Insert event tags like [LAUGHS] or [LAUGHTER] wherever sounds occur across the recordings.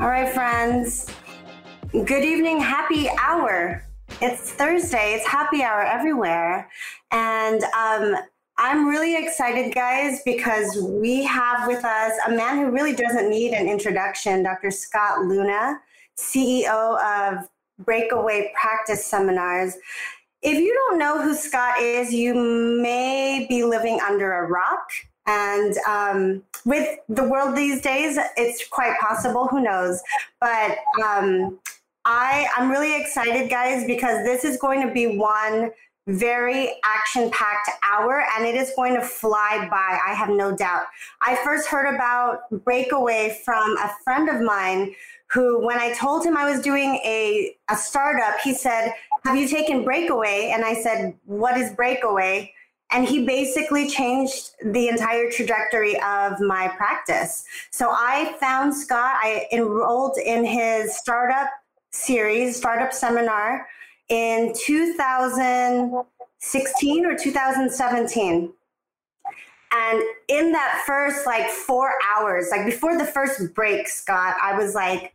All right, friends. Good evening, happy hour. It's Thursday, it's happy hour everywhere. And um, I'm really excited, guys, because we have with us a man who really doesn't need an introduction, Dr. Scott Leune, CEO of Breakaway Practice Seminars. If you don't know who Scott is, you may be living under a rock. And um, with the world these days, it's quite possible. Who knows? But um, I, I'm really excited, guys, because this is going to be one very action packed hour and it is going to fly by. I have no doubt. I first heard about Breakaway from a friend of mine who, when I told him I was doing a, a startup, he said, Have you taken Breakaway? And I said, What is Breakaway? And he basically changed the entire trajectory of my practice. So I found Scott, I enrolled in his startup series, startup seminar in 2016 or 2017. And in that first like four hours, like before the first break, Scott, I was like,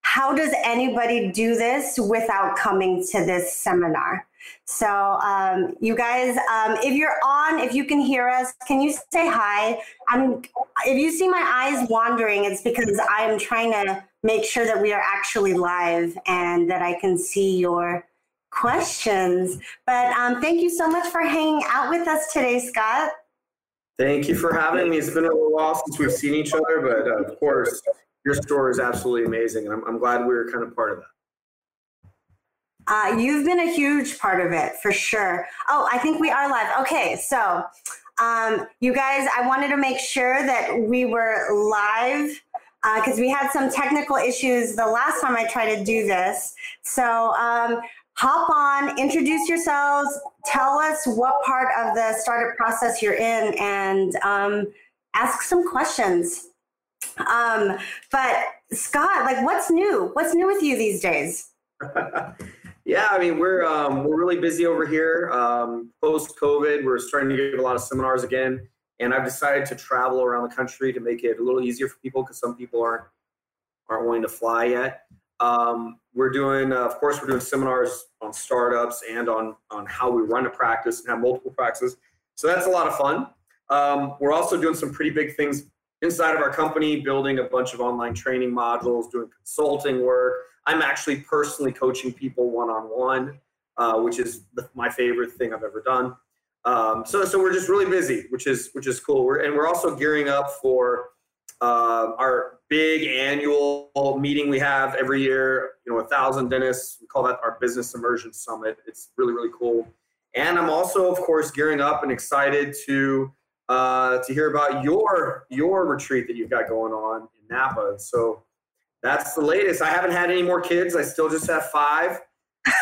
how does anybody do this without coming to this seminar? So, um, you guys, um, if you're on, if you can hear us, can you say hi? I'm. If you see my eyes wandering, it's because I am trying to make sure that we are actually live and that I can see your questions. But um, thank you so much for hanging out with us today, Scott. Thank you for having me. It's been a little while since we've seen each other, but uh, of course, your story is absolutely amazing, and I'm, I'm glad we were kind of part of that. Uh, you've been a huge part of it for sure. Oh, I think we are live. Okay, so um, you guys, I wanted to make sure that we were live because uh, we had some technical issues the last time I tried to do this. So um, hop on, introduce yourselves, tell us what part of the startup process you're in, and um, ask some questions. Um, but Scott, like, what's new? What's new with you these days? [LAUGHS] yeah, I mean, we're um, we're really busy over here. Um, Post COVID, we're starting to give a lot of seminars again, and I've decided to travel around the country to make it a little easier for people because some people aren't aren't willing to fly yet. Um, we're doing, uh, of course, we're doing seminars on startups and on on how we run a practice and have multiple practices. So that's a lot of fun. Um, we're also doing some pretty big things inside of our company, building a bunch of online training modules, doing consulting work. I'm actually personally coaching people one on one, which is my favorite thing I've ever done. Um, so, so we're just really busy, which is which is cool. We're, and we're also gearing up for uh, our big annual meeting we have every year. You know, a thousand dentists. We call that our Business Immersion Summit. It's really really cool. And I'm also, of course, gearing up and excited to uh, to hear about your your retreat that you've got going on in Napa. So that's the latest. I haven't had any more kids. I still just have five.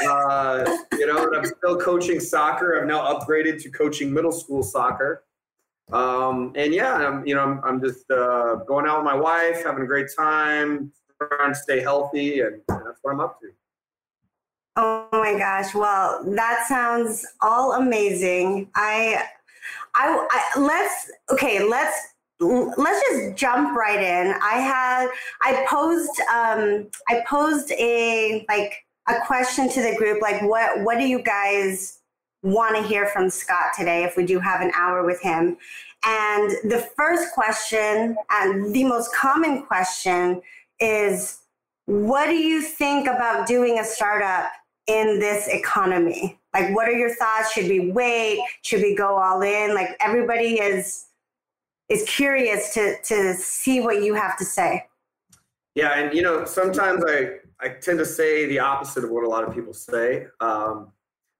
Uh, [LAUGHS] you know, and I'm still coaching soccer. I've now upgraded to coaching middle school soccer. Um, and yeah, I'm, you know, I'm, I'm just uh, going out with my wife, having a great time, trying to stay healthy, and, and that's what I'm up to. Oh my gosh! Well, that sounds all amazing. I I, I let's okay, let's let's just jump right in. I had I posed um I posed a like a question to the group like what what do you guys want to hear from Scott today if we do have an hour with him? And the first question and the most common question is what do you think about doing a startup in this economy? Like, what are your thoughts? Should we wait? Should we go all in? Like, everybody is is curious to to see what you have to say. Yeah, and you know, sometimes I I tend to say the opposite of what a lot of people say. Um,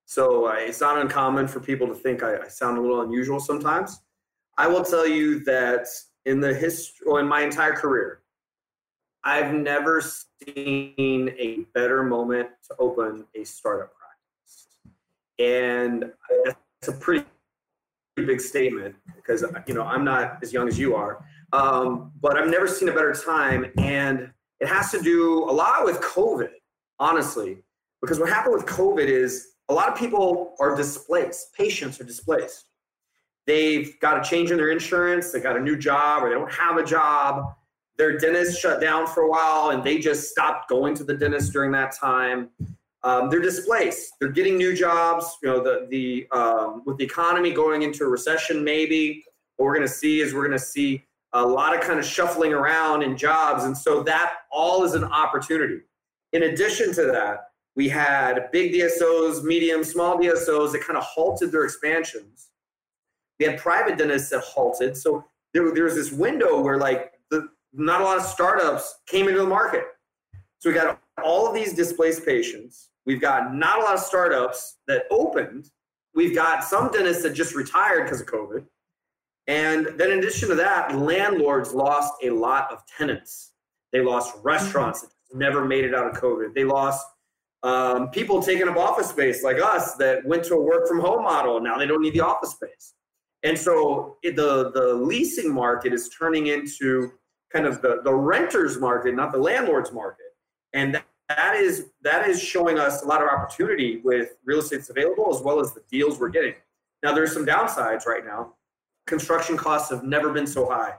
so uh, it's not uncommon for people to think I, I, sound a little unusual sometimes. I will tell you that in the history, well, in my entire career, I've never seen a better moment to open a startup practice, and that's a pretty big statement because you know I'm not as young as you are, um, but I've never seen a better time, and it has to do a lot with COVID, honestly, because what happened with COVID is a lot of people are displaced. Patients are displaced. They've got a change in their insurance. They got a new job, or they don't have a job. their dentist shut down for a while and they just stopped going to the dentist during that time. Um, they're displaced. They're getting new jobs. You know, the the um, with the economy going into a recession, maybe what we're going to see is we're going to see a lot of kind of shuffling around in jobs, and so that all is an opportunity. In addition to that, we had big DSOs, medium, small DSOs that kind of halted their expansions. We had private dentists that halted. So there, was this window where like the, not a lot of startups came into the market. So we got all of these displaced patients. We've got not a lot of startups that opened. We've got some dentists that just retired because of COVID. And then in addition to that, landlords lost a lot of tenants. They lost restaurants that never made it out of COVID. They lost um, people taking up office space like us that went to a work from home model. Now they don't need the office space. And so it, the, the leasing market is turning into kind of the, the renters market, not the landlord's market. And that, that is that is showing us a lot of opportunity with real estate that's available as well as the deals we're getting. Now there's some downsides right now. Construction costs have never been so high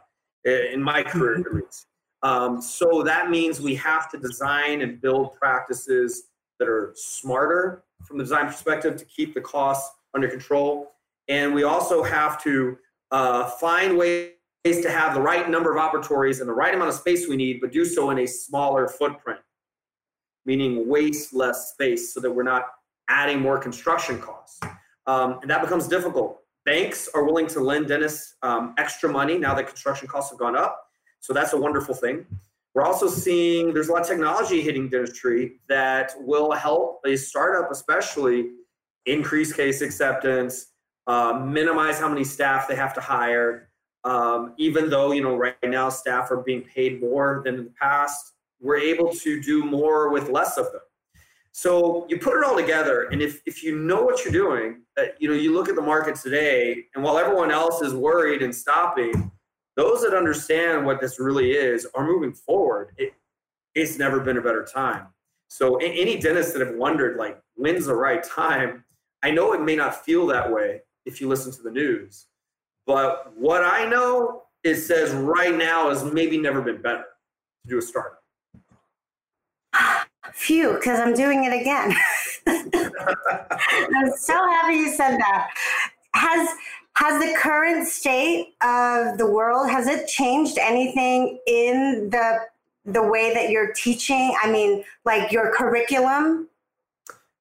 in my career at least. Um, so that means we have to design and build practices that are smarter from the design perspective to keep the costs under control. And we also have to uh, find ways to have the right number of operatories and the right amount of space we need, but do so in a smaller footprint, meaning waste less space so that we're not adding more construction costs. Um, and that becomes difficult. Banks are willing to lend dentists um, extra money now that construction costs have gone up. So that's a wonderful thing. We're also seeing there's a lot of technology hitting dentistry that will help a startup, especially, increase case acceptance, uh, minimize how many staff they have to hire. Um, even though you know right now staff are being paid more than in the past, we're able to do more with less of them. So you put it all together, and if if you know what you're doing, uh, you know you look at the market today, and while everyone else is worried and stopping those that understand what this really is are moving forward. It, it's never been a better time. So any dentists that have wondered, like, when's the right time? I know it may not feel that way if you listen to the news, but what I know it says right now has maybe never been better to do a startup. Phew, because I'm doing it again. [LAUGHS] I'm so happy you said that. Has has the current state of the world has it changed anything in the the way that you're teaching i mean like your curriculum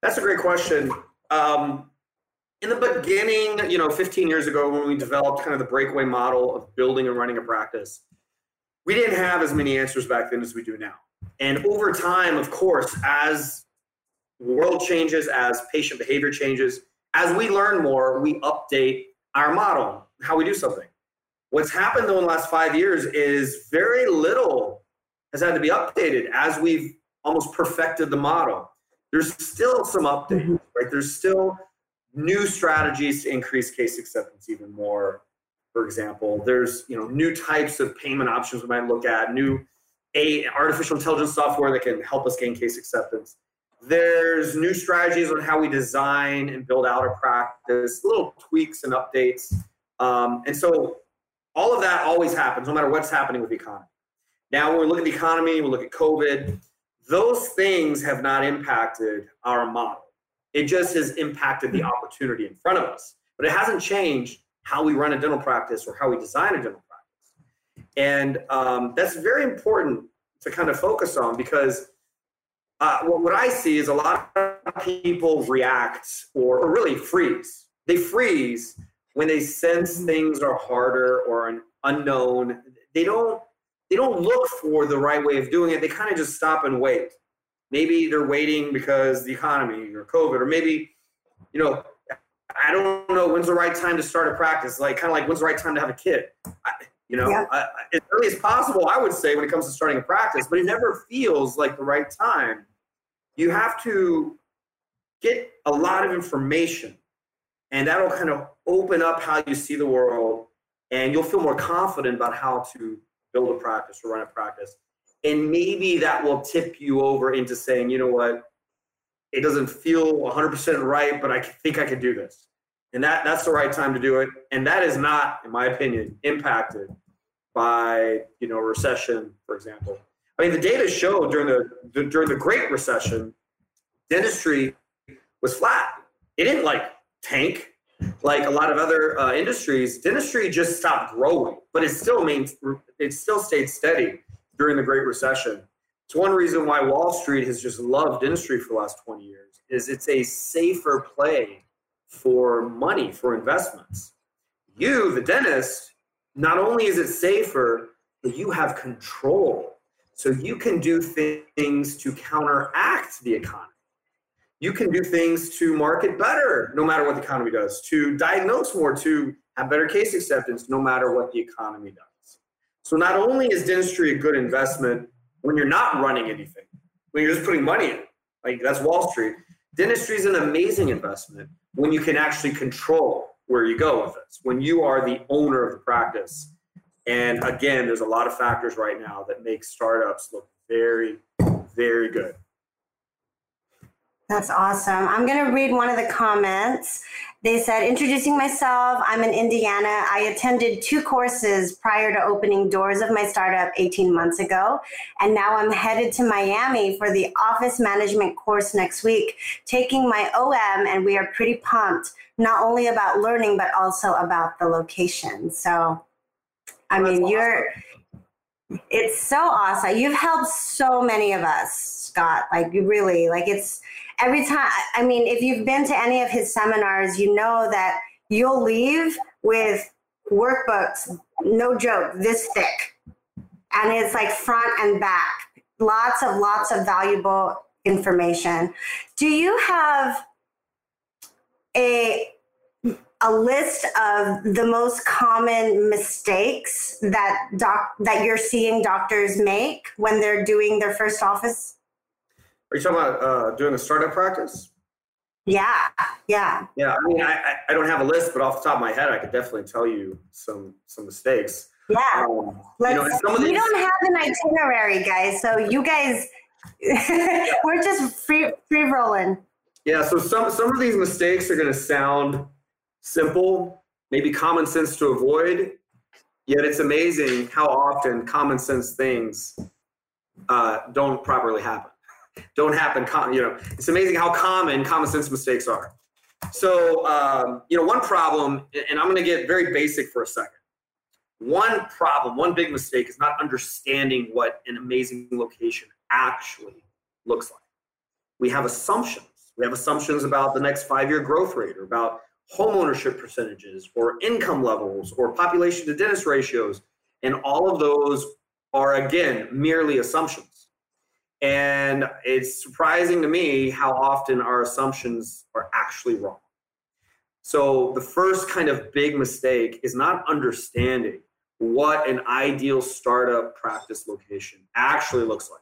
that's a great question um, in the beginning you know 15 years ago when we developed kind of the breakaway model of building and running a practice we didn't have as many answers back then as we do now and over time of course as world changes as patient behavior changes as we learn more we update our model, how we do something. What's happened though in the last five years is very little has had to be updated as we've almost perfected the model. There's still some updates, mm-hmm. right? There's still new strategies to increase case acceptance even more. For example, there's you know new types of payment options we might look at, new a artificial intelligence software that can help us gain case acceptance. There's new strategies on how we design and build out a practice, little tweaks and updates. Um, and so all of that always happens, no matter what's happening with the economy. Now, when we look at the economy, we look at COVID, those things have not impacted our model. It just has impacted the opportunity in front of us. But it hasn't changed how we run a dental practice or how we design a dental practice. And um, that's very important to kind of focus on because uh, what, what I see is a lot of people react or, or really freeze. They freeze when they sense mm-hmm. things are harder or an unknown. They don't they don't look for the right way of doing it. They kind of just stop and wait. Maybe they're waiting because the economy or COVID, or maybe, you know, I don't know when's the right time to start a practice. Like kind of like when's the right time to have a kid. I, you know, yeah. I, as early as possible, I would say when it comes to starting a practice, but it never feels like the right time. You have to get a lot of information and that'll kind of open up how you see the world and you'll feel more confident about how to build a practice or run a practice. And maybe that will tip you over into saying you know what? It doesn't feel 100% right but i think i can do this. And that that's the right time to do it and that is not in my opinion impacted by you know recession, for example. I mean, the data showed during the during the Great Recession, dentistry was flat. It didn't like tank like a lot of other uh, industries. Dentistry just stopped growing, but it still means it still stayed steady during the Great Recession. It's one reason why Wall Street has just loved dentistry for the last 20 years is it's a safer play for money for investments. You, the dentist, not only is it safer, but you have control. So you can do things to counteract the economy. You can do things to market better, no matter what the economy does, to diagnose more, to have better case acceptance, no matter what the economy does. So not only is dentistry a good investment when you're not running anything, when you're just putting money in, like that's Wall Street, dentistry is an amazing investment when you can actually control where you go with this, when you are the owner of the practice. And again, there's a lot of factors right now that make startups look very, very good. That's awesome. I'm going to read one of the comments. They said, introducing myself, I'm in Indiana. I attended two courses prior to opening doors of my startup 18 months ago. And now I'm headed to Miami for the office management course next week, taking my OM, and we are pretty pumped, not only about learning, but also about the location. So, I mean, awesome. you're, it's so awesome. You've helped so many of us, Scott. Like, you really, like, it's, every time, I mean, if you've been to any of his seminars, you know that you'll leave with workbooks, no joke, this thick. And it's like front and back. Lots of, lots of valuable information. Do you have a a list of the most common mistakes that doc that you're seeing doctors make when they're doing their first office are you talking about uh, doing a startup practice? Yeah, yeah. Yeah, I mean, I, I don't have a list, but off the top of my head, I could definitely tell you some some mistakes. Yeah. Um, Let's, you know, we these, don't have an itinerary, guys. So you guys, [LAUGHS] we're just free free rolling. Yeah. So some some of these mistakes are going to sound simple, maybe common sense to avoid. Yet it's amazing how often common sense things uh, don't properly happen don't happen. You know, it's amazing how common common sense mistakes are. So, um, you know, one problem, and I'm going to get very basic for a second. One problem, one big mistake is not understanding what an amazing location actually looks like. We have assumptions. We have assumptions about the next five year growth rate or about home ownership percentages or income levels or population to dentist ratios. And all of those are, again, merely assumptions. And it's surprising to me how often our assumptions are actually wrong. So, the first kind of big mistake is not understanding what an ideal startup practice location actually looks like.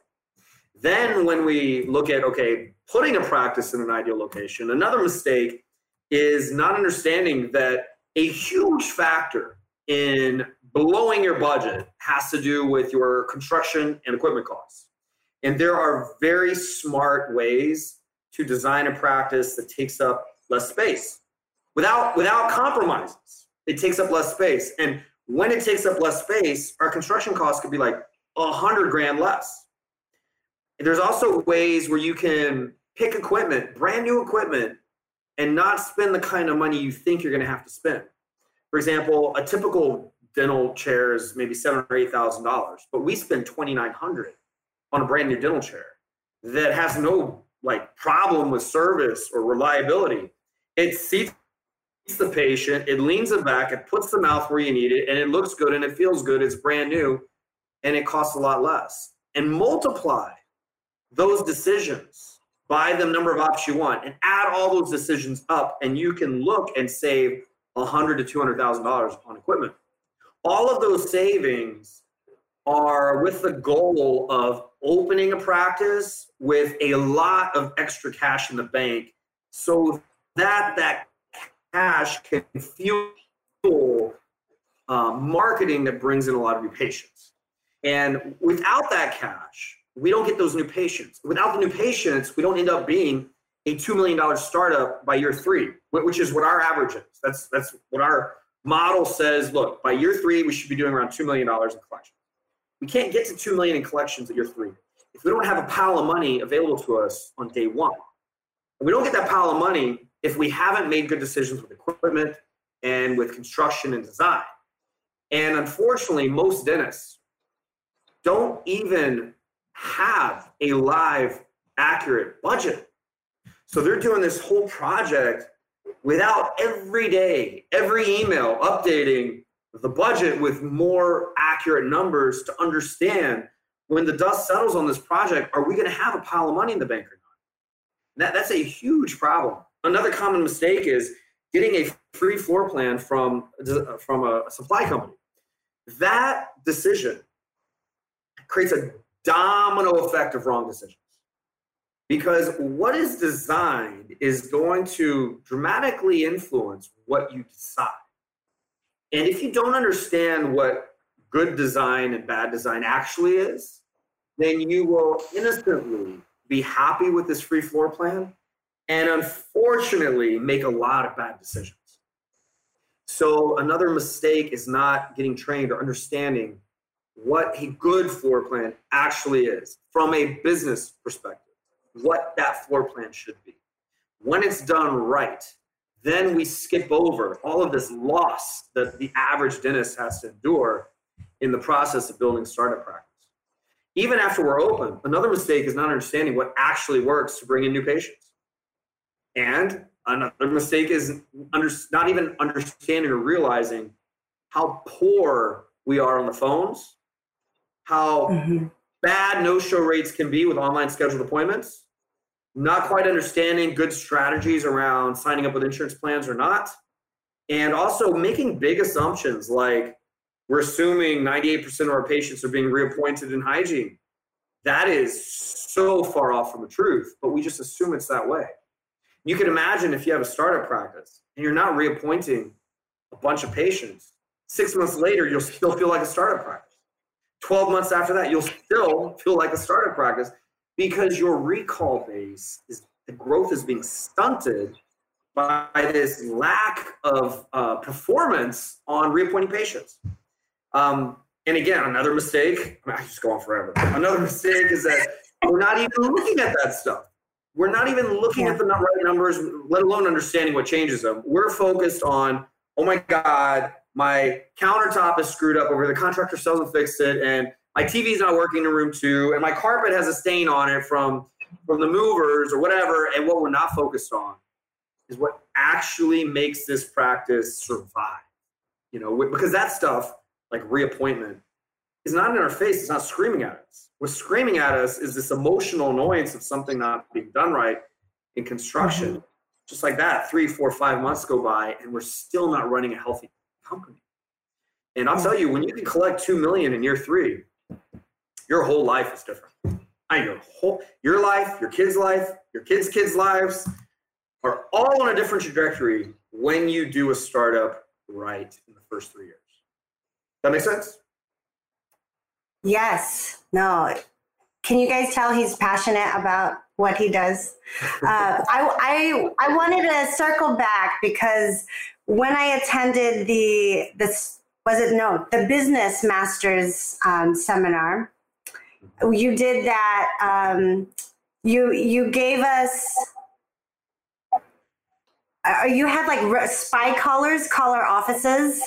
Then, when we look at, okay, putting a practice in an ideal location, another mistake is not understanding that a huge factor in blowing your budget has to do with your construction and equipment costs. And there are very smart ways to design a practice that takes up less space without without compromises. It takes up less space. And when it takes up less space, our construction costs could be like a hundred grand less. And there's also ways where you can pick equipment, brand new equipment, and not spend the kind of money you think you're going to have to spend. For example, a typical dental chair is maybe seven or eight thousand dollars, but we spend twenty nine hundred on a brand new dental chair that has no like problem with service or reliability. It seats the patient, it leans it back, it puts the mouth where you need it, and it looks good and it feels good. It's brand new and it costs a lot less. And multiply those decisions by the number of ops you want and add all those decisions up, and you can look and save a hundred to two hundred thousand dollars on equipment. All of those savings are with the goal of opening a practice with a lot of extra cash in the bank so that that cash can fuel uh, marketing that brings in a lot of new patients. And without that cash, we don't get those new patients. Without the new patients, we don't end up being a $2 million startup by year three, which is what our average is. That's, that's what our model says, look, by year three, we should be doing around $2 million in collections. We can't get to 2 million in collections at year three if we don't have a pile of money available to us on day one. And we don't get that pile of money if we haven't made good decisions with equipment and with construction and design. And unfortunately, most dentists don't even have a live, accurate budget. So they're doing this whole project without every day, every email updating the budget with more accurate numbers to understand when the dust settles on this project, are we going to have a pile of money in the bank or not? That, that's a huge problem. Another common mistake is getting a free floor plan from, from a supply company. That decision creates a domino effect of wrong decisions. Because what is designed is going to dramatically influence what you decide. And if you don't understand what good design and bad design actually is, then you will innocently be happy with this free floor plan and unfortunately make a lot of bad decisions. So, another mistake is not getting trained or understanding what a good floor plan actually is from a business perspective, what that floor plan should be. When it's done right, then we skip over all of this loss that the average dentist has to endure in the process of building startup practice. Even after we're open, another mistake is not understanding what actually works to bring in new patients. And another mistake is under, not even understanding or realizing how poor we are on the phones, how mm-hmm. bad no show rates can be with online scheduled appointments, not quite understanding good strategies around signing up with insurance plans or not, and also making big assumptions like we're assuming 98% of our patients are being reappointed in hygiene. That is so far off from the truth, but we just assume it's that way. You can imagine if you have a startup practice and you're not reappointing a bunch of patients, six months later, you'll [LAUGHS] still feel like a startup practice. 12 months after that, you'll still feel like a startup practice because your recall base is the growth is being stunted by this lack of uh, performance on reappointing patients. Um, and again, another mistake, I, mean, I just go on forever. Another mistake is that we're not even looking at that stuff. We're not even looking at the right numbers, let alone understanding what changes them. We're focused on, oh my God, my countertop is screwed up over the contractor still hasn't fixed it, and my TV's not working in room two, and my carpet has a stain on it from from the movers or whatever. And what we're not focused on is what actually makes this practice survive. You know, because that stuff like reappointment is not in our face. It's not screaming at us. What's screaming at us is this emotional annoyance of something not being done right in construction. Mm-hmm. Just like that, three, four, five months go by, and we're still not running a healthy company. And I'll tell you, when you can collect two million in year three, your whole life is different. I your whole your life, your kids' life, your kids' kids' lives are all on a different trajectory when you do a startup right in the first three years. That makes sense? Yes. No. Can you guys tell he's passionate about what he does? [LAUGHS] Uh, I, I I wanted to circle back because when I attended the this was it no the business masters um, seminar, you did that. Um, you you gave us. Uh, you had like spy callers call our offices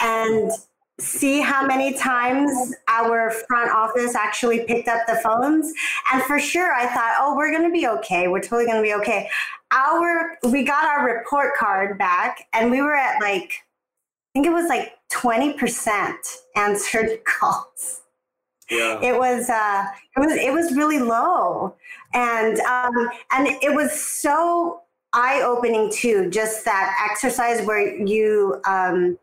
and see how many times our front office actually picked up the phones and for sure i thought oh we're going to be okay we're totally going to be okay our we got our report card back and we were at like i think it was like 20% answered [LAUGHS] calls yeah. it was uh it was it was really low and um and it was so eye-opening too just that exercise where you um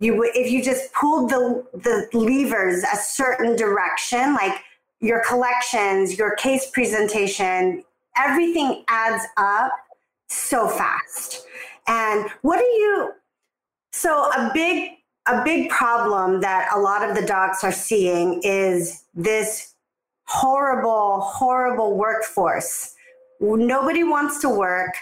you if you just pulled the the levers a certain direction like your collections your case presentation everything adds up so fast and what do you so a big a big problem that a lot of the docs are seeing is this horrible horrible workforce nobody wants to work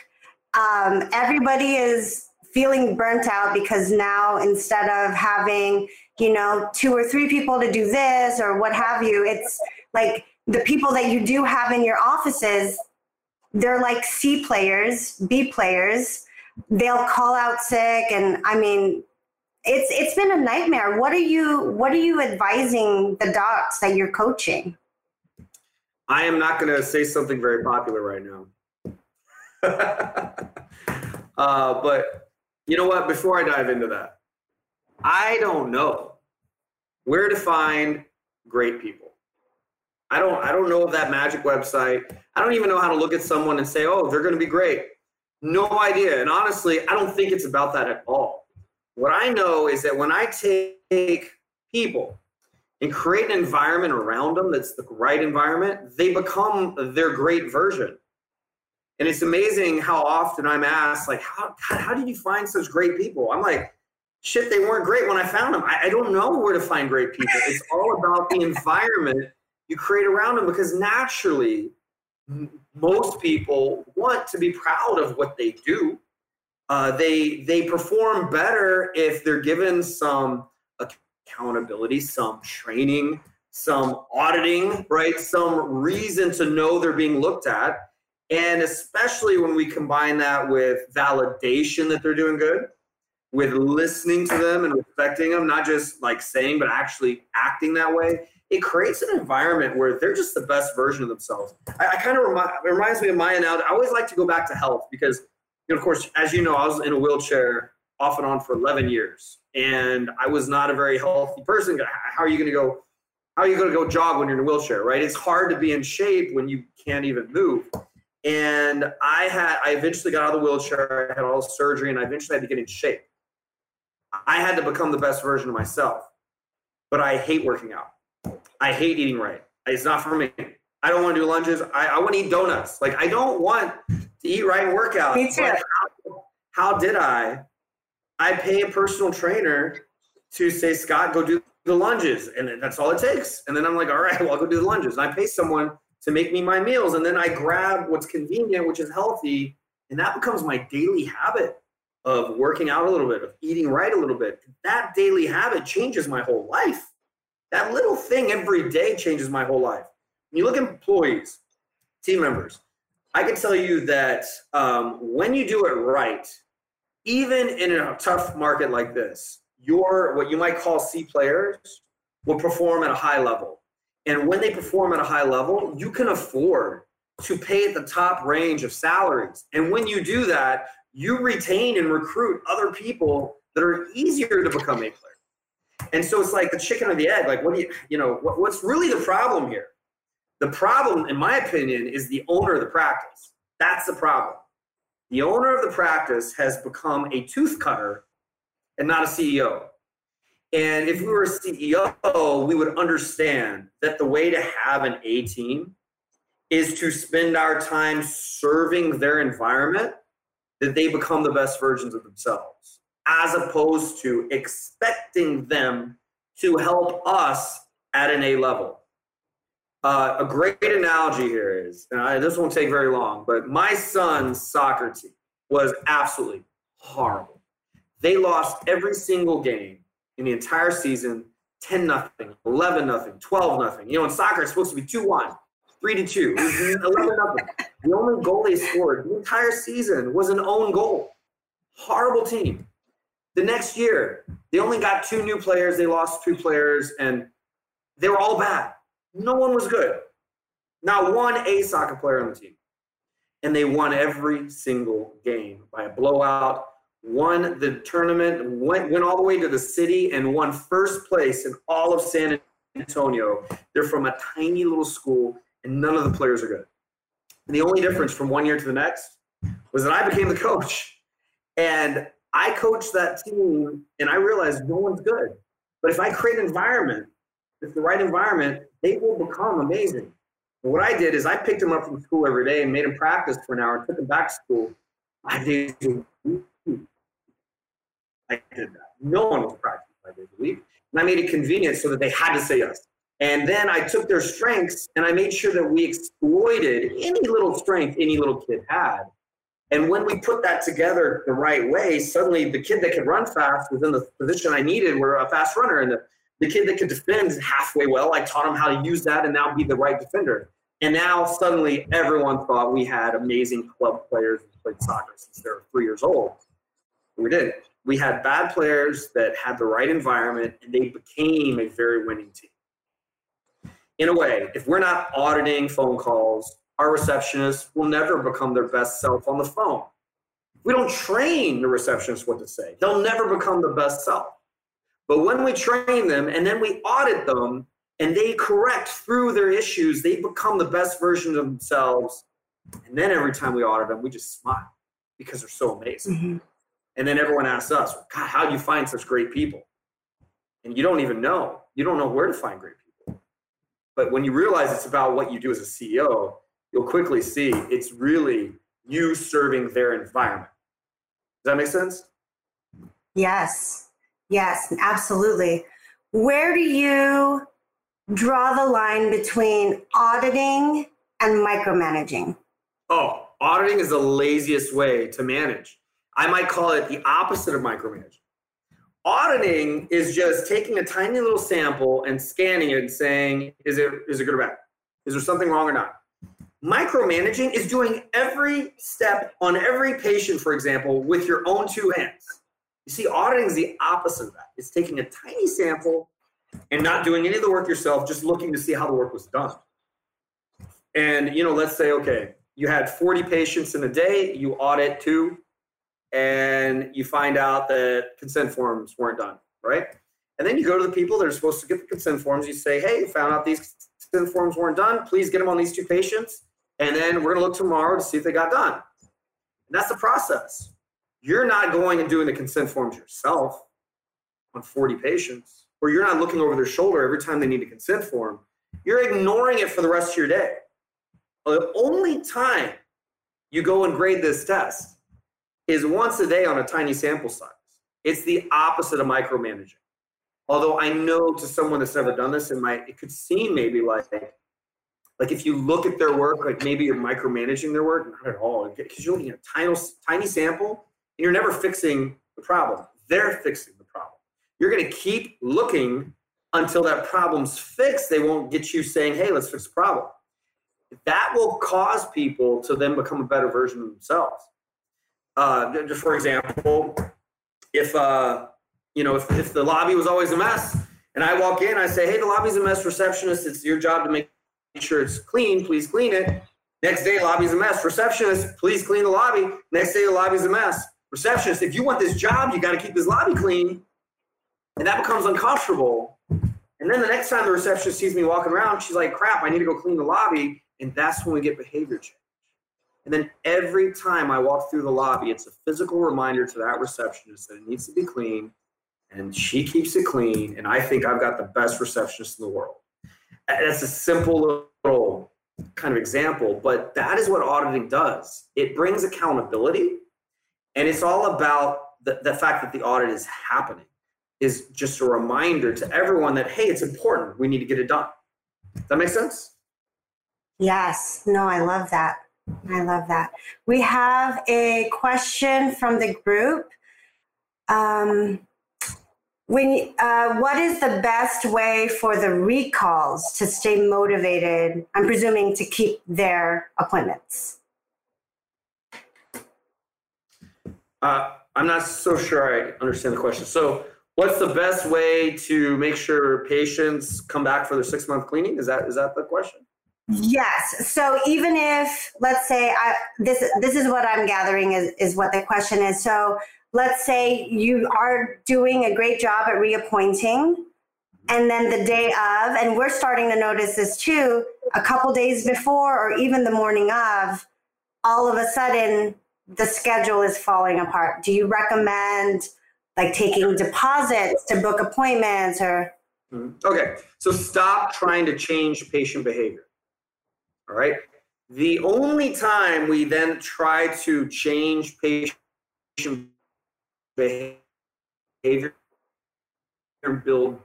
um, everybody is feeling burnt out because now instead of having, you know, two or three people to do this or what have you, it's like the people that you do have in your offices, they're like C players, B players. They'll call out sick and I mean it's it's been a nightmare. What are you what are you advising the docs that you're coaching? I am not going to say something very popular right now. [LAUGHS] uh, but you know what? Before I dive into that, I don't know where to find great people. I don't. I don't know of that magic website. I don't even know how to look at someone and say, "Oh, they're going to be great." No idea. And honestly, I don't think it's about that at all. What I know is that when I take people and create an environment around them that's the right environment, they become their great version. And it's amazing how often I'm asked, like, how, how did you find such great people? I'm like, shit, they weren't great when I found them. I, I don't know where to find great people. It's [LAUGHS] all about the environment you create around them because naturally, most people want to be proud of what they do. Uh, they they perform better if they're given some accountability, some training, some auditing, right? Some reason to know they're being looked at. And especially when we combine that with validation that they're doing good, with listening to them and respecting them, not just like saying, but actually acting that way, it creates an environment where they're just the best version of themselves. I, I kind of remind, reminds me of my analogy. I always like to go back to health because, know, of course, as you know, I was in a wheelchair off and on for 11 years, and I was not a very healthy person. How are you going to go? How are you going to go jog when you're in a wheelchair, right? It's hard to be in shape when you can't even move. And I had, I eventually got out of the wheelchair. I had all surgery, and I eventually had to get in shape. I had to become the best version of myself. But I hate working out. I hate eating right. It's not for me. I don't want to do lunges. I, I want to eat donuts. Like I don't want to eat right and work out. Me too. Like, how, how did I? I pay a personal trainer to say, Scott, go do the lunges, and that's all it takes. And then I'm like, all right, [LAUGHS] well, I'll go do the lunges. And I pay someone to make me my meals, and then I grab what's convenient, which is healthy, and that becomes my daily habit of working out a little bit, of eating right a little bit. That daily habit changes my whole life. That little thing every day changes my whole life. When you look at employees, team members, I can tell you that um, when you do it right, even in a tough market like this, your what you might call C players will perform at a high level. And when they perform at a high level, you can afford to pay at the top range of salaries. And when you do that, you retain and recruit other people that are easier to become A players. And so it's like the chicken or the egg. Like, what do you, you know, what, what's really the problem here? The problem, in my opinion, is the owner of the practice. That's the problem. The owner of the practice has become a tooth cutter and not a CEO. And if we were a CEO, we would understand that the way to have an A team is to spend our time serving their environment that they become the best versions of themselves as opposed to expecting them to help us at an A level. Uh, a great analogy here is, and I, this won't take very long, but my son's soccer team was absolutely horrible. They lost every single game in the entire season 10 nothing, 11 nothing, 12 nothing. You know, in soccer, it's supposed to be 2 1, 3 to 2, 11 nothing. The only goal they scored the entire season was an own goal. Horrible team. The next year, they only got two new players. They lost two players, and they were all bad. No one was good. Not one A soccer player on the team. And they won every single game by a blowout, won the tournament, went, went all the way to the city, and won first place in all of San Antonio. They're from a tiny little school, and none of the players are good. And the only difference from one year to the next was that I became the coach. And I coached that team and I realized no one's good. But if I create an environment, it's the right environment, they will become amazing. And what I did is I picked them up from school every day and made them practice for an hour and took them back to school a week. I did that. No one was practicing five days a week. And I made it convenient so that they had to say yes. And then I took their strengths and I made sure that we exploited any little strength any little kid had And when we put that together the right way, suddenly the kid that could run fast was in the position I needed were a fast runner. And the, the kid that could defend halfway well, I taught him how to use that and now be the right defender. And now suddenly everyone thought we had amazing club players who played soccer since they were three years old. We didn't. We had bad players that had the right environment and they became a very winning team. In a way, if we're not auditing phone calls, our receptionists will never become their best self on the phone. We don't train the receptionists what to say. They'll never become the best self. But when we train them and then we audit them and they correct through their issues, they become the best version of themselves. And then every time we audit them, we just smile because they're so amazing. Mm-hmm. And then everyone asks us, God, how do you find such great people? And you don't even know. You don't know where to find great people. But when you realize it's about what you do as a CEO, you'll quickly see it's really you serving their environment. Does that make sense? Yes. Yes, absolutely. Where do you draw the line between auditing and micromanaging? Oh, auditing is the laziest way to manage. I might call it the opposite of micromanaging. Auditing is just taking a tiny little sample and scanning it and saying, is it is it good or bad? Is there something wrong or not? Micromanaging is doing every step on every patient, for example, with your own two hands. You see, auditing is the opposite of that. It's taking a tiny sample and not doing any of the work yourself, just looking to see how the work was done. And, you know, let's say, okay, you had 40 patients in a day, you audit two, and you find out that consent forms weren't done, right? And then you go to the people that are supposed to get the consent forms. You say, hey, found out these consent forms weren't done. Please get them on these two patients. And then we're going to look tomorrow to see if they got done. And that's the process. You're not going and doing the consent forms yourself on 40 patients, or you're not looking over their shoulder every time they need a consent form. You're ignoring it for the rest of your day. The only time you go and grade this test is once a day on a tiny sample size. It's the opposite of micromanaging. Although I know to someone that's never done this, it might it could seem maybe like like if you look at their work, like maybe you're micromanaging their work, not at all. Because you're looking at a tiny, tiny sample you're never fixing the problem. They're fixing the problem. You're going to keep looking until that problem's fixed. They won't get you saying, hey, let's fix the problem. That will cause people to then become a better version of themselves. Uh, just for example, if uh, you know, if, if the lobby was always a mess, and I walk in, I say, "Hey, the lobby's a mess, receptionist. It's your job to make sure it's clean. Please clean it." Next day, lobby's a mess. Receptionist, please clean the lobby. Next day, the lobby's a mess. Receptionist, if you want this job, you got to keep this lobby clean, and that becomes uncomfortable. And then the next time the receptionist sees me walking around, she's like, "Crap, I need to go clean the lobby," and that's when we get behavior change. And then every time I walk through the lobby, it's a physical reminder to that receptionist that it needs to be clean. And she keeps it clean. And I think I've got the best receptionist in the world. That's a simple little kind of example, but that is what auditing does. It brings accountability. And it's all about the, the fact that the audit is happening, is just a reminder to everyone that, hey, it's important. We need to get it done. Does that make sense? Yes. No, I love that. I love that. We have a question from the group. Um, when, uh, what is the best way for the recalls to stay motivated? I'm presuming to keep their appointments. Uh, I'm not so sure I understand the question. So, what's the best way to make sure patients come back for their six month cleaning? Is that is that the question? Yes. So even if let's say I, this this is what I'm gathering is is what the question is. So let's say you are doing a great job at reappointing and then the day of and we're starting to notice this too a couple days before or even the morning of all of a sudden the schedule is falling apart. Do you recommend like taking deposits to book appointments or mm-hmm. Okay. So stop trying to change patient behavior. All right. The only time we then try to change patient behavior and build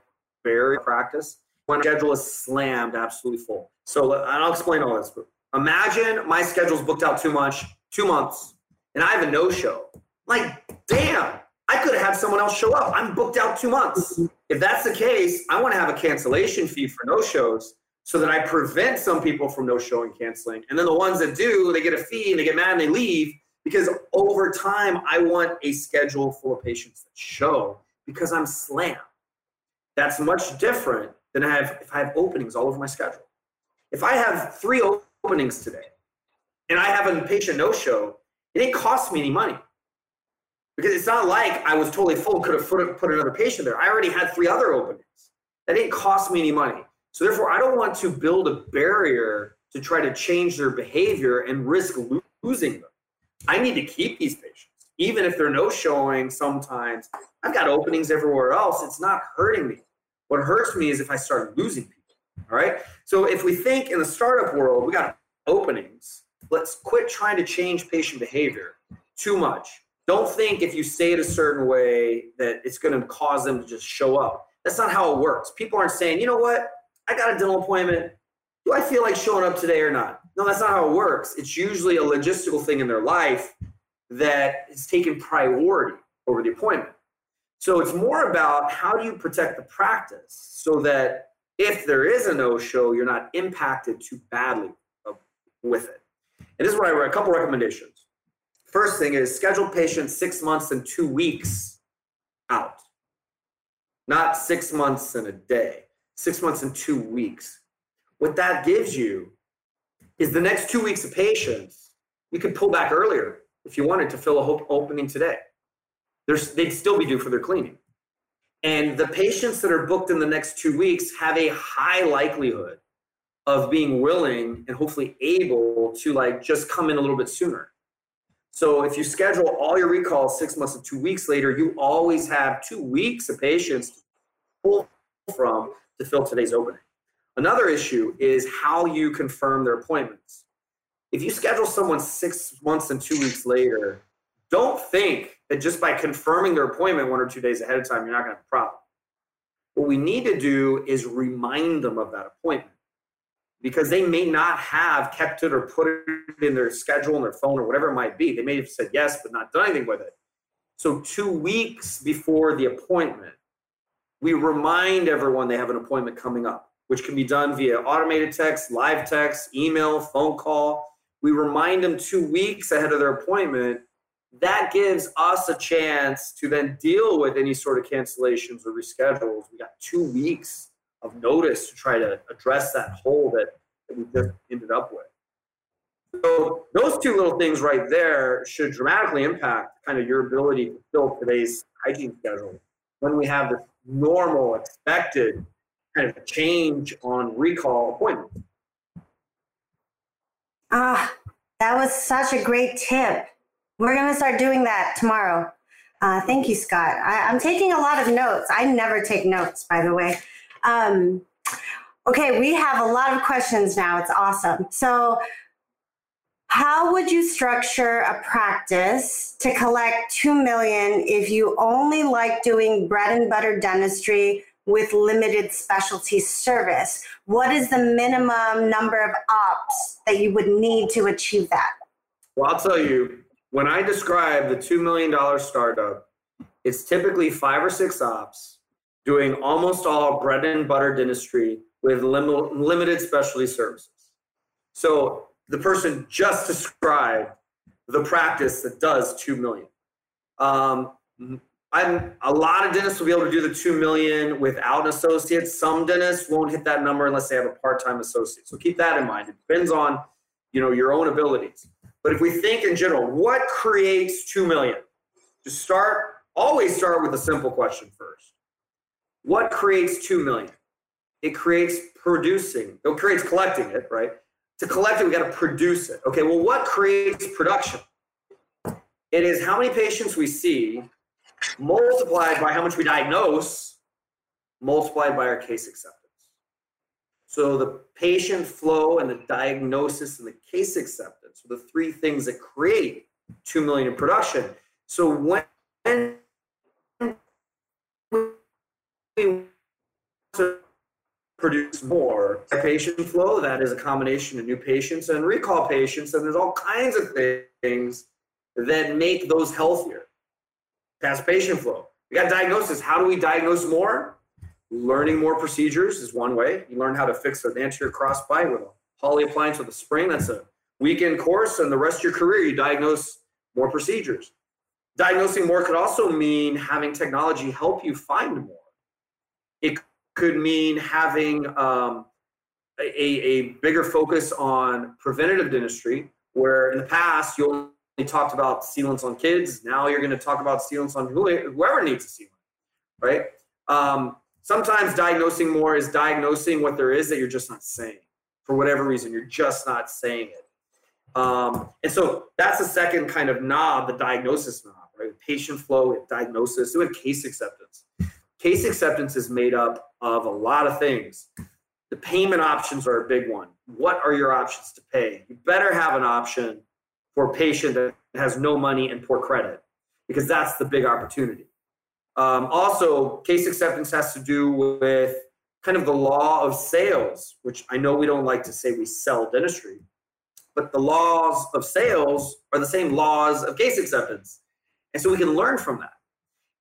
barrier practice when schedule is slammed absolutely full. So and I'll explain all this. Imagine my schedule's booked out too much, two months, and I have a no show. Like, damn, I could have had someone else show up. I'm booked out two months. Mm-hmm. If that's the case, I want to have a cancellation fee for no shows so that I prevent some people from no showing canceling. And then the ones that do, they get a fee and they get mad and they leave because over time, I want a schedule full of patients that show because I'm slammed. That's much different than I have if I have openings all over my schedule. If I have three openings today and I have a patient no show, it didn't cost me any money. Because it's not like I was totally full, could have put, another patient there. I already had three other openings. That didn't cost me any money. So therefore, I don't want to build a barrier to try to change their behavior and risk losing them. I need to keep these patients, even if they're no showing sometimes. I've got openings everywhere else. It's not hurting me. What hurts me is if I start losing people. All right. So if we think in the startup world, we got openings, let's quit trying to change patient behavior too much. Don't think if you say it a certain way that it's going to cause them to just show up. That's not how it works. People aren't saying, you know what, I got a dental appointment. Do I feel like showing up today or not? No, that's not how it works. It's usually a logistical thing in their life that is taking priority over the appointment. So it's more about how do you protect the practice so that if there is a no show, you're not impacted too badly uh, with it. And this is where I wrote a couple recommendations. First thing is schedule patients six months and two weeks out, not six months and a day, six months and two weeks. What that gives you is the next two weeks of patients, you could pull back earlier if you wanted to fill a opening today. There's, they'd still be due for their cleaning. And the patients that are booked in the next two weeks have a high likelihood of being willing and hopefully able to like just come in a little bit sooner. So if you schedule all your recalls six months and two weeks later, you always have two weeks of patients to pull from to fill today's opening. Another issue is how you confirm their appointments. If you schedule someone six months and two weeks later, don't think that just by confirming their appointment one or two days ahead of time, you're not going to have a problem. What we need to do is remind them of that appointment because they may not have kept it or put it in their schedule on their phone or whatever it might be. They may have said yes, but not done anything with it. So, two weeks before the appointment, we remind everyone they have an appointment coming up, which can be done via automated text, live text, email, phone call. We remind them two weeks ahead of their appointment. That gives us a chance to then deal with any sort of cancellations or reschedules. We got two weeks of notice to try to address that hole that, that we just ended up with. So those two little things right there should dramatically impact kind of your ability to fill today's hygiene schedule when we have this normal, expected kind of change on recall appointments. Ah, that was such a great tip. We're going to start doing that tomorrow. Uh, thank you, Scott. I, I'm taking a lot of notes. I never take notes, by the way. Um, okay, we have a lot of questions now. It's awesome. So, how would you structure a practice to collect 2 million if you only like doing bread and butter dentistry with limited specialty service? What is the minimum number of ops that you would need to achieve that? Well, I'll tell you, when I describe the $2 million startup, it's typically five or six ops doing almost all bread and butter dentistry with lim- limited specialty services. So the person just described the practice that does 2 million. Um, I'm a lot of dentists will be able to do the 2 million without an associate. Some dentists won't hit that number unless they have a part-time associate. So keep that in mind. It depends on, you know, your own abilities. But if we think in general, what creates 2 million? Just start, always start with a simple question first. What creates 2 million? It creates producing, it creates collecting it, right? To collect it, we got to produce it. Okay, well, what creates production? It is how many patients we see multiplied by how much we diagnose, multiplied by our case acceptance. So the patient flow and the diagnosis and the case acceptance are the three things that create 2 million in production. So when produce more patient flow. That is a combination of new patients and recall patients. And there's all kinds of things that make those healthier. That's patient flow. We got diagnosis. How do we diagnose more? Learning more procedures is one way. You learn how to fix an anterior crossbite with a Hawley appliance with a spring. That's a weekend course, and the rest of your career, you diagnose more procedures. Diagnosing more could also mean having technology help you find more. Could mean having um, a, a bigger focus on preventative dentistry, where in the past you only talked about sealants on kids. Now you're going to talk about sealants on whoever needs a sealant, right? Um, sometimes diagnosing more is diagnosing what there is that you're just not saying for whatever reason. You're just not saying it. Um, and so that's the second kind of knob, the diagnosis knob, right? Patient flow, diagnosis, with case acceptance. Case acceptance is made up of a lot of things. The payment options are a big one. What are your options to pay? You better have an option for a patient that has no money and poor credit because that's the big opportunity. Um, also, case acceptance has to do with kind of the law of sales, which I know we don't like to say we sell dentistry, but the laws of sales are the same laws of case acceptance. And so we can learn from that.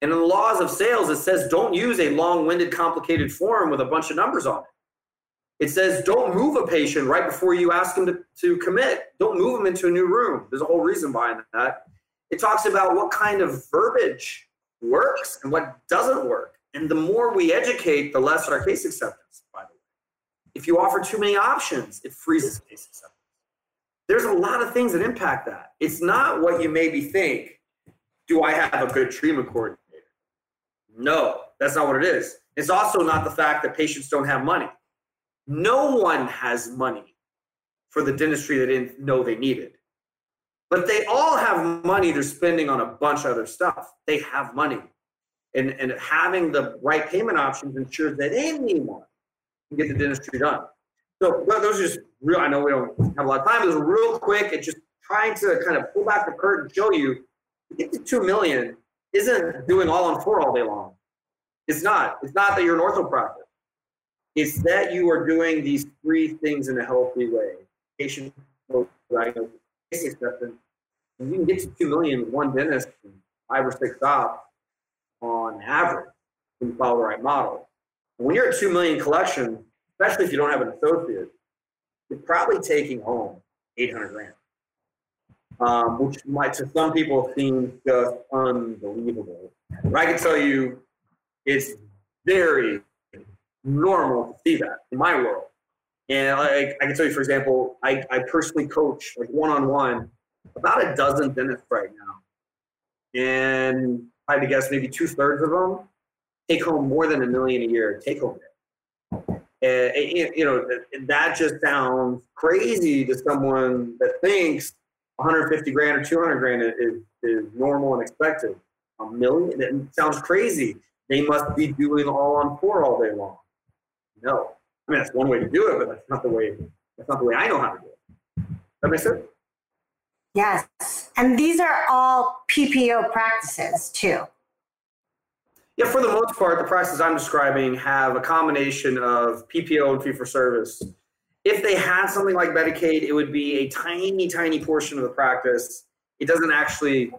And in the laws of sales, it says don't use a long winded, complicated form with a bunch of numbers on it. It says don't move a patient right before you ask them to, to commit. Don't move them into a new room. There's a whole reason behind that. It talks about what kind of verbiage works and what doesn't work. And the more we educate, the less our case acceptance, by the way. If you offer too many options, it freezes case acceptance. There's a lot of things that impact that. It's not what you maybe think. Do I have a good treatment coordinator? No, that's not what it is. It's also not the fact that patients don't have money. No one has money for the dentistry they didn't know they needed. But they all have money they're spending on a bunch of other stuff. They have money. And, and having the right payment options ensures that anyone can get the dentistry done. So well, those are just real. I know we don't have a lot of time. Those are real quick and just trying to kind of pull back the curtain, show you get to two million isn't doing all on four all day long. It's not. It's not that you're an ortho practice. It's that you are doing these three things in a healthy way. Patient acceptance. You can get to two million with one dentist and five or six stops on average when you follow the right model. When you're at two million collection, especially if you don't have an associate, you're probably taking home 800 grand, um, which might to some people seem just unbelievable. But I can tell you, it's very normal to see that in my world. And like I can tell you, for example, I, I personally coach like one on one about a dozen dentists right now. And I had to guess maybe two thirds of them take home more than a million a year take home. And, you know, that just sounds crazy to someone that thinks 150 grand or 200 grand is, is normal and expected. A million, it sounds crazy. They must be doing all on four all day long. No. I mean, that's one way to do it, but that's not the way, that's not the way I know how to do it. That makes sense? Yes. And these are all PPO practices too. Yeah, for the most part, the practices I'm describing have a combination of PPO and fee for service. If they had something like Medicaid, it would be a tiny, tiny portion of the practice. It doesn't actually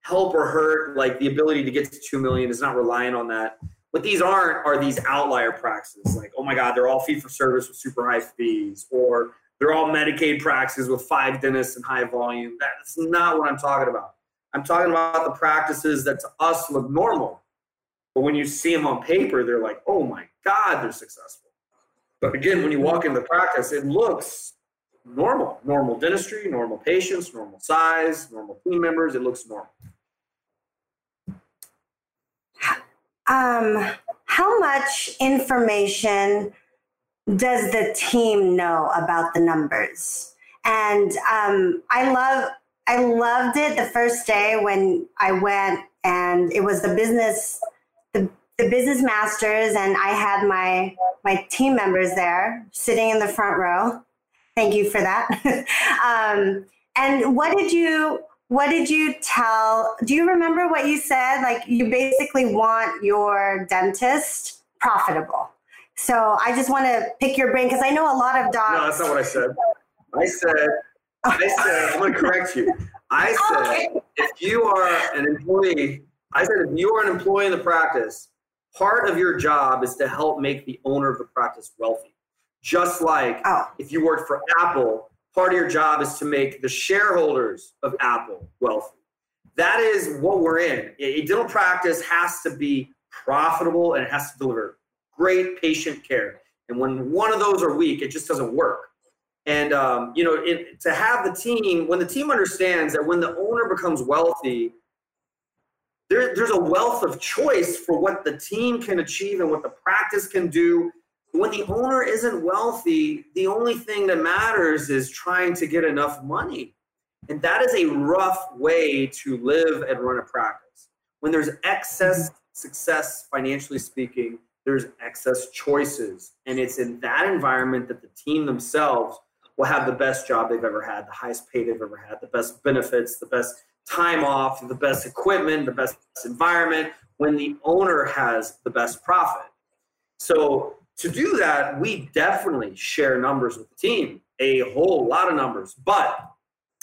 help or hurt. Like the ability to get to two million is not reliant on that. What these aren't are these outlier practices. Like, oh my God, they're all fee for service with super high fees, or they're all Medicaid practices with five dentists and high volume. That's not what I'm talking about. I'm talking about the practices that to us look normal. But when you see them on paper, they're like, oh my God, they're successful. But again, when you walk into practice, it looks normal. Normal dentistry, normal patients, normal size, normal team members. It looks normal. Um, how much information does the team know about the numbers? And um, I love, I loved it the first day when I went, and it was the business, the, business masters, and I had my my team members there sitting in the front row. Thank you for that. [LAUGHS] um, and what did you what did you tell? Do you remember what you said? Like you basically want your dentist profitable. So I just want to pick your brain because I know a lot of docs. No, that's not what I said. I said, I said, I'm going to correct you. I said, okay. if you are an employee, I said, if you are an employee in the practice, part of your job is to help make the owner of the practice wealthy. Just like oh. if you worked for Apple, part of your job is to make the shareholders of Apple wealthy. That is what we're in. A dental practice has to be profitable and it has to deliver great patient care. And when one of those are weak, it just doesn't work. And um, you know, it, to have the team, when the team understands that when the owner becomes wealthy, there, there's a wealth of choice for what the team can achieve and what the practice can do. When the owner isn't wealthy, the only thing that matters is trying to get enough money. And that is a rough way to live and run a practice. When there's excess success, financially speaking, there's excess choices. And it's in that environment that the team themselves will have the best job they've ever had, the highest pay they've ever had, the best benefits, the best time off, the best equipment, the best environment, when the owner has the best profit. So to do that, we definitely share numbers with the team, a whole lot of numbers. But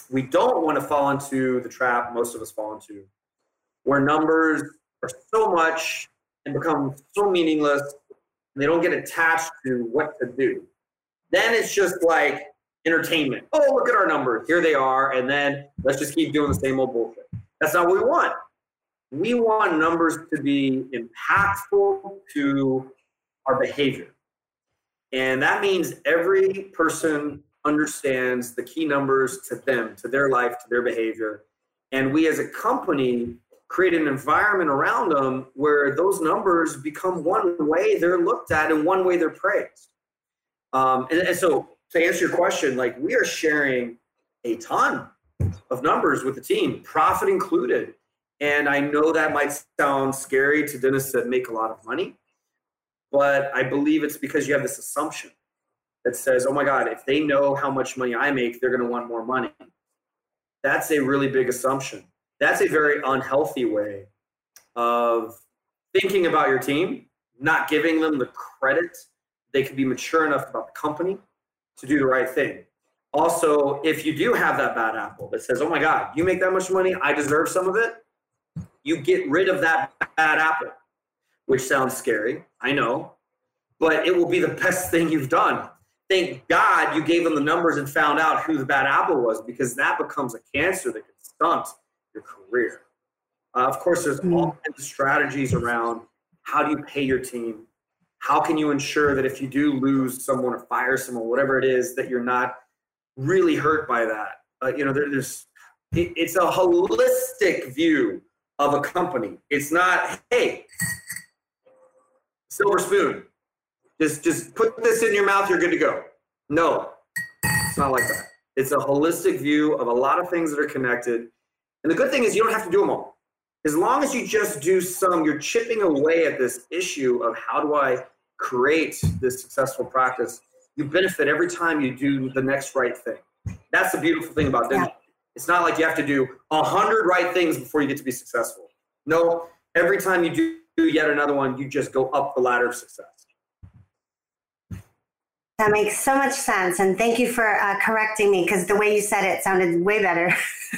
we don't want to fall into the trap most of us fall into, where numbers are so much and become so meaningless, and they don't get attached to what to do. Then it's just like entertainment. Oh, look at our numbers. Here they are. And then let's just keep doing the same old bullshit. That's not what we want. We want numbers to be impactful to our behavior. And that means every person understands the key numbers to them, to their life, to their behavior. And we as a company create an environment around them where those numbers become one way they're looked at and one way they're praised. Um, and, and so to answer your question, like we are sharing a ton of numbers with the team, profit included. And I know that might sound scary to dentists that make a lot of money, but I believe it's because you have this assumption that says, oh my God, if they know how much money I make, they're going to want more money. That's a really big assumption. That's a very unhealthy way of thinking about your team, not giving them the credit they could be mature enough about the company to do the right thing. Also, if you do have that bad apple that says, oh my God, you make that much money, I deserve some of it, you get rid of that bad apple, which sounds scary, I know, but it will be the best thing you've done. Thank God you gave them the numbers and found out who the bad apple was because that becomes a cancer that can stunt your career. Uh, of course, there's all mm. kinds of strategies around how do you pay your team, how can you ensure that if you do lose someone or fire someone, whatever it is, that you're not really hurt by that? Uh, you know, there, there's it, it's a holistic view of a company. It's not, hey, silver spoon, just just put this in your mouth, you're good to go. No, it's not like that. It's a holistic view of a lot of things that are connected. And the good thing is you don't have to do them all as long as you just do some, you're chipping away at this issue of how do I create this successful practice. You benefit every time you do the next right thing. That's the beautiful thing about dentistry. Yeah. It's not like you have to do a hundred right things before you get to be successful. No, every time you do yet another one, you just go up the ladder of success. That makes so much sense. And thank you for uh, correcting me because the way you said it sounded way better.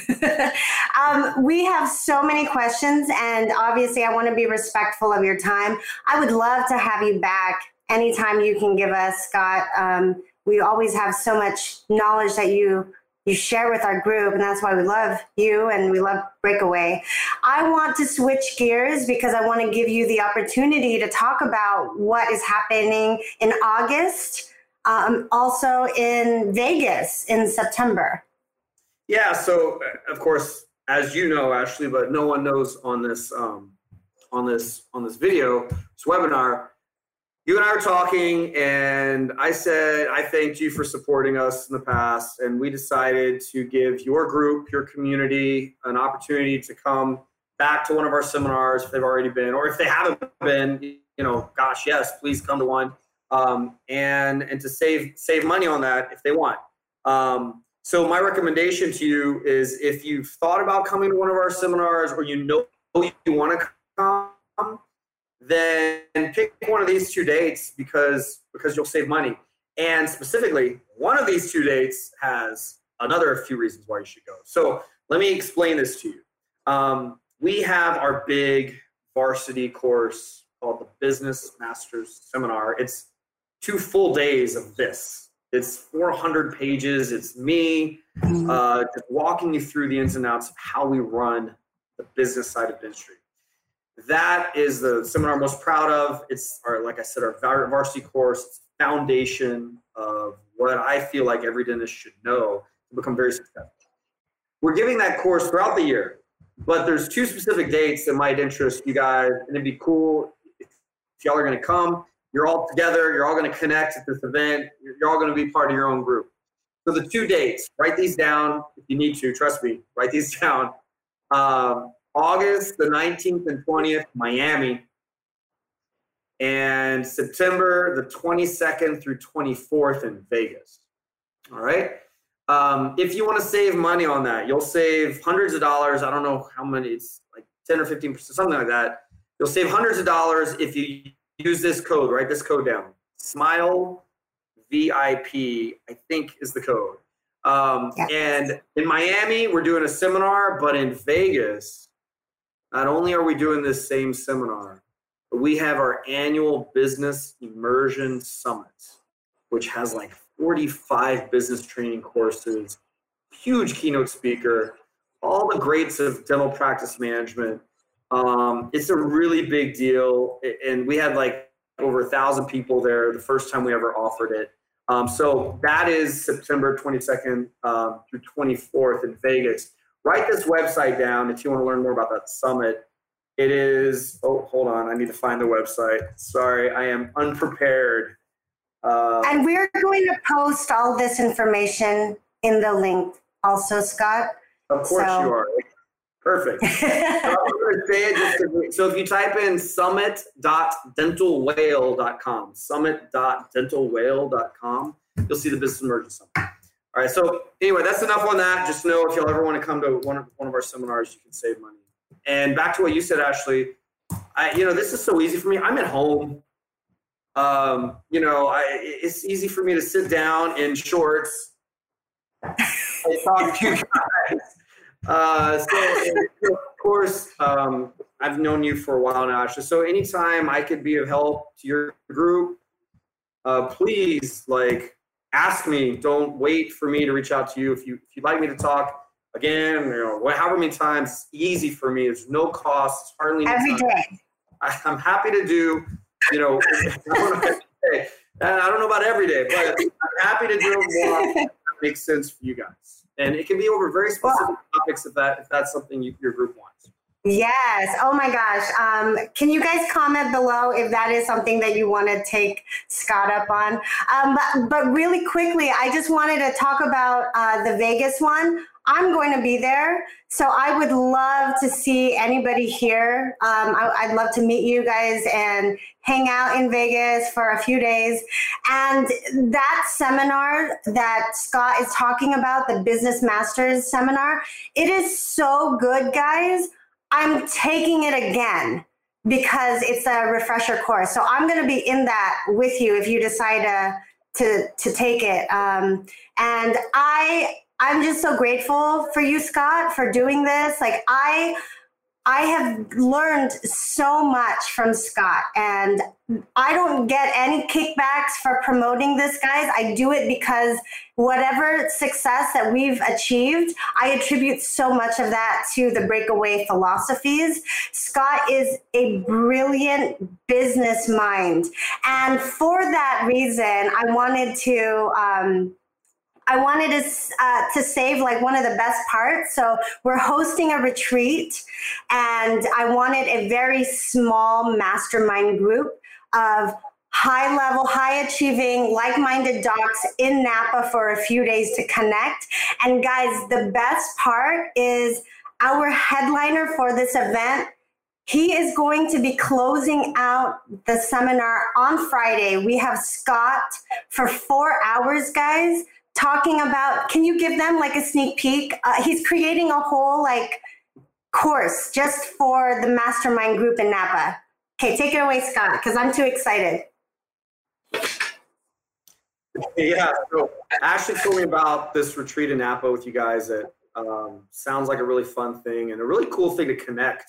[LAUGHS] um, we have so many questions, and obviously, I want to be respectful of your time. I would love to have you back anytime you can give us, Scott. Um, we always have so much knowledge that you you share with our group, and that's why we love you and we love Breakaway. I want to switch gears because I want to give you the opportunity to talk about what is happening in August um, also in Vegas in September. Yeah, so of course, as you know, Ashley, but no one knows on this um, on this on this video, this webinar. You and I were talking, and I said I thanked you for supporting us in the past, and we decided to give your group, your community, an opportunity to come back to one of our seminars if they've already been, or if they haven't been. You know, gosh, yes, please come to one um, and and to save save money on that if they want. Um, so my recommendation to you is if you've thought about coming to one of our seminars or you know you want to come, then pick one of these two dates because because you'll save money. And specifically, one of these two dates has another few reasons why you should go. So let me explain this to you. Um, we have our big varsity course called the Business Masters Seminar. It's two full days of this. It's 400 pages. It's me mm-hmm. uh, just walking you through the ins and outs of how we run the business side of dentistry. That is the seminar I'm most proud of. It's our, like I said, our varsity course. It's foundation of what I feel like every dentist should know to become very successful. We're giving that course throughout the year, but there's two specific dates that might interest you guys, and it'd be cool if y'all are going to come. You're all together. You're all going to connect at this event. You're all going to be part of your own group. So the two dates, write these down if you need to. Trust me, write these [LAUGHS] down. Um, August the 19th and 20th, Miami, and September the 22nd through 24th in Vegas. All right. Um, if you want to save money on that, you'll save hundreds of dollars. I don't know how many, it's like 10 or 15%, something like that. You'll save hundreds of dollars if you use this code, write this code down. Smile VIP, I think is the code. Um, yes. And in Miami, we're doing a seminar, but in Vegas, not only are we doing this same seminar, but we have our annual business immersion summit, which has like 45 business training courses, huge keynote speaker, all the greats of dental practice management. Um, it's a really big deal. And we had like over a thousand people there the first time we ever offered it. Um, so that is September 22nd um, through 24th in Vegas. Write this website down if you want to learn more about that summit. It is, oh, hold on. I need to find the website. Sorry, I am unprepared. Uh, and we're going to post all this information in the link also, Scott. Of course so. you are. Perfect. [LAUGHS] so, so if you type in summit.dentalwhale.com, summit.dentalwhale.com, you'll see the business summit. All right. So anyway, that's enough on that. Just know if you'll ever want to come to one of, one of our seminars, you can save money. And back to what you said, Ashley, I, you know, this is so easy for me. I'm at home. Um, you know, I, it's easy for me to sit down in shorts [LAUGHS] and talk to you guys. Uh, so, of course, um, I've known you for a while now, Ashley. So anytime I could be of help to your group, uh, please like ask me. Don't wait for me to reach out to you. If you if you'd like me to talk again, you know, however many times, it's easy for me. There's no cost. It's hardly every day. I, am happy to do. You know, [LAUGHS] I don't know about every day, but I'm happy to do more that makes sense for you guys and it can be over very specific well, topics if that if that's something you, your group wants. Yes. Oh my gosh. Um, can you guys comment below if that is something that you want to take Scott up on? Um, but, but really quickly, I just wanted to talk about uh, the Vegas one. I'm going to be there. So I would love to see anybody here. Um, I, would love to meet you guys and hang out in Vegas for a few days. And that seminar that Scott is talking about, the Business Masters seminar, it is so good, guys. I'm taking it again because it's a refresher course. So I'm going to be in that with you if you decide to to to take it. Um, and I I'm just so grateful for you, Scott, for doing this. Like I I have learned so much from Scott, and I don't get any kickbacks for promoting this, guys. I do it because whatever success that we've achieved, I attribute so much of that to the breakaway philosophies. Scott is a brilliant business mind. And for that reason, I wanted to. Um, I wanted to uh, to save like one of the best parts. So we're hosting a retreat, and I wanted a very small mastermind group of high level, high achieving, like minded docs in Napa for a few days to connect. And guys, the best part is our headliner for this event. He is going to be closing out the seminar on Friday. We have Scott for four hours, guys talking about can you give them like a sneak peek uh, he's creating a whole like course just for the mastermind group in napa okay take it away scott because i'm too excited yeah so ashley told me about this retreat in napa with you guys that Um, sounds like a really fun thing and a really cool thing to connect.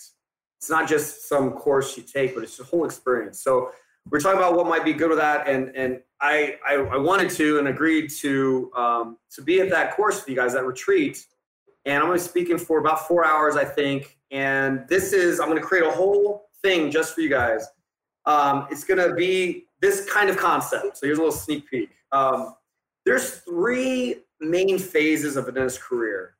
It's not just some course you take, but it's a whole experience. So we're talking about what might be good with that, and and I I, I wanted to and agreed to um, to be at that course with you guys, that retreat, and I'm going to be speaking for about four hours, I think. And this is I'm going to create a whole thing just for you guys. Um, it's going to be this kind of concept. So here's a little sneak peek. Um, there's three main phases of a dentist career.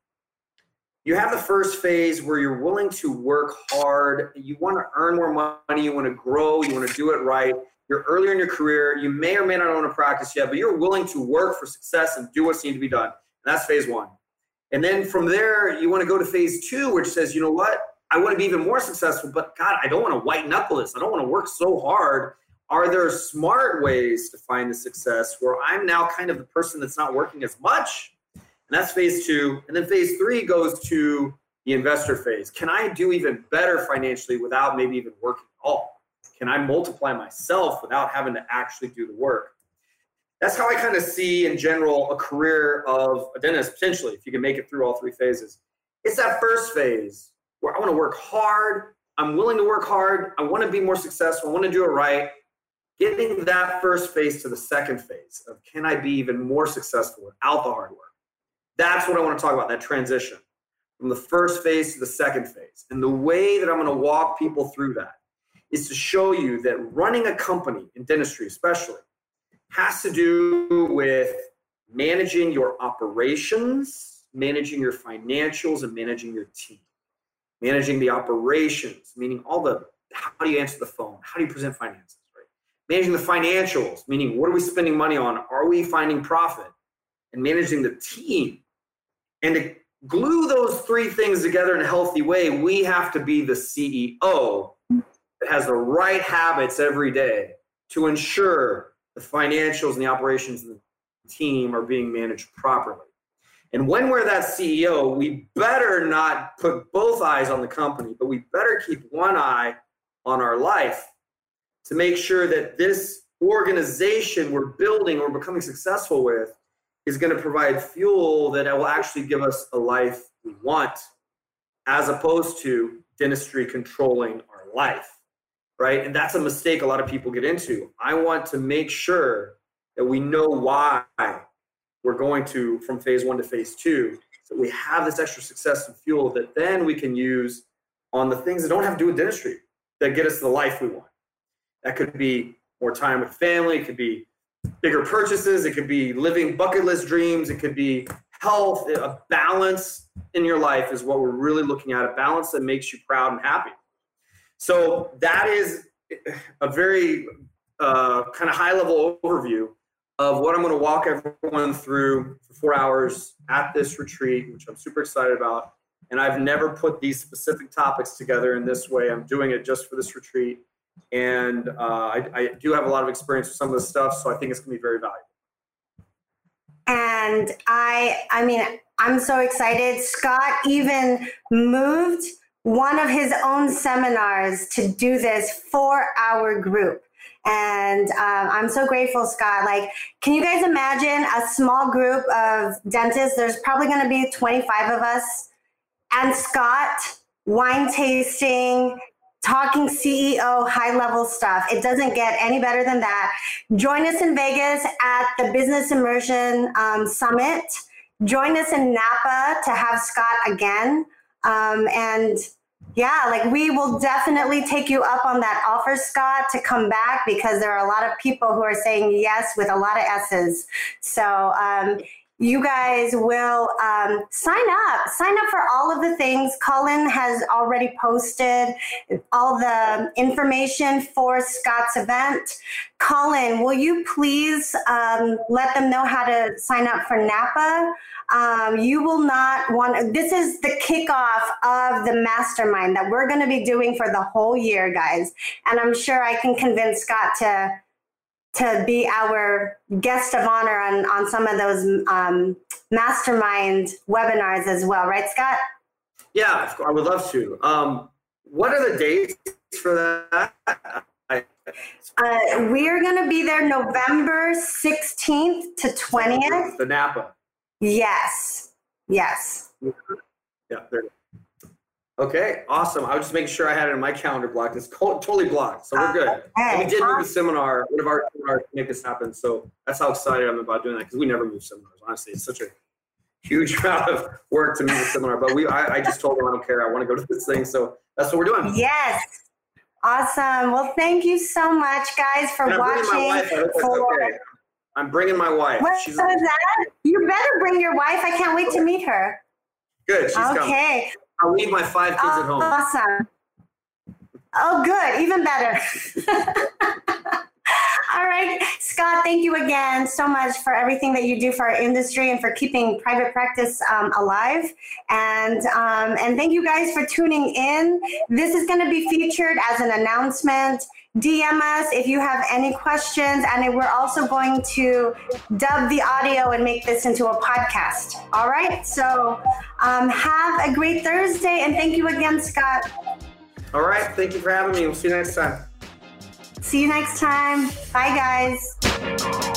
You have the first phase where you're willing to work hard. You want to earn more money. You want to grow. You want to do it right. You're earlier in your career. You may or may not own a practice yet, but you're willing to work for success and do what's needed to be done. And that's phase one. And then from there, you want to go to phase two, which says, you know what? I want to be even more successful, but God, I don't want to white knuckle this. I don't want to work so hard are there smart ways to find the success where I'm now kind of the person that's not working as much? That's phase two. And then phase three goes to the investor phase. Can I do even better financially without maybe even working at all? Can I multiply myself without having to actually do the work? That's how I kind of see in general a career of a dentist potentially, if you can make it through all three phases. It's that first phase where I want to work hard. I'm willing to work hard. I want to be more successful. I want to do it right getting that first phase to the second phase of can I be even more successful without the hard work? That's what I want to talk about, that transition from the first phase to the second phase. And the way that I'm going to walk people through that is to show you that running a company in dentistry, especially, has to do with managing your operations, managing your financials, and managing your team. Managing the operations, meaning all the how do you answer the phone? How do you present finances? Right? Managing the financials, meaning what are we spending money on? Are we finding profit? And managing the team. And to glue those three things together in a healthy way, we have to be the CEO that has the right habits every day to ensure the financials and the operations of the team are being managed properly. And when we're that CEO, we better not put both eyes on the company, but we better keep one eye on our life to make sure that this organization we're building or becoming successful with is going to provide fuel that will actually give us a life we want as opposed to dentistry controlling our life right and that's a mistake a lot of people get into i want to make sure that we know why we're going to from phase one to phase two so we have this extra success and fuel that then we can use on the things that don't have to do with dentistry that get us the life we want that could be more time with family. It could be bigger purchases. It could be living bucket list dreams. It could be health. A balance in your life is what we're really looking at. A balance that makes you proud and happy. So that is a very uh, kind of high level overview of what I'm going to walk everyone through for four hours at this retreat, which I'm super excited about. And I've never put these specific topics together in this way. I'm doing it just for this retreat and uh, I, I, do have a lot of experience with some of this stuff, so I think it's going to be very valuable. And I, I mean, I'm so excited. Scott even moved one of his own seminars to do this for our group. And um, I'm so grateful, Scott. Like, can you guys imagine a small group of dentists? There's probably going to be 25 of us. And Scott, wine tasting, talking CEO high level stuff. It doesn't get any better than that. Join us in Vegas at the Business Immersion um, Summit. Join us in Napa to have Scott again. Um, and yeah, like we will definitely take you up on that offer, Scott, to come back because there are a lot of people who are saying yes with a lot of S's. So, um, you guys will um, sign up. Sign up for all of the things. Colin has already posted all the information for Scott's event. Colin, will you please um, let them know how to sign up for Napa? Um, you will not want, this is the kickoff of the mastermind that we're going to be doing for the whole year, guys. And I'm sure I can convince Scott to to be our guest of honor on, on some of those um, mastermind webinars as well, right, Scott? Yeah, I would love to. Um, what are the dates for that? Uh, we are going to be there November 16th to 20th. The Napa. Yes. Yes. Yeah, there. Okay, awesome. I was just making sure I had it in my calendar blocked. It's totally blocked, so we're good. Okay. And we did move a seminar, one of our seminars to make this happen. So that's how excited I'm about doing that because we never move seminars. Honestly, it's such a huge [LAUGHS] amount of work to move a seminar. But we, I, I just told them I don't care. I want to go to this thing, so that's what we're doing. Yes. Awesome. Well, thank you so much, guys, for watching. For... Okay. I'm bringing my wife. What She's... that? You better bring your wife. I can't wait to meet her. Good. She's okay. Coming. I'll leave my five kids at home. Awesome. Oh, good. Even better. [LAUGHS] All right, Scott, thank you again so much for everything that you do for our industry and for keeping private practice um, alive. And, um, and thank you guys for tuning in. This is going to be featured as an announcement. DM us if you have any questions. And we're also going to dub the audio and make this into a podcast. All right. So um, have a great Thursday. And thank you again, Scott. All right. Thank you for having me. We'll see you next time. See you next time. Bye, guys.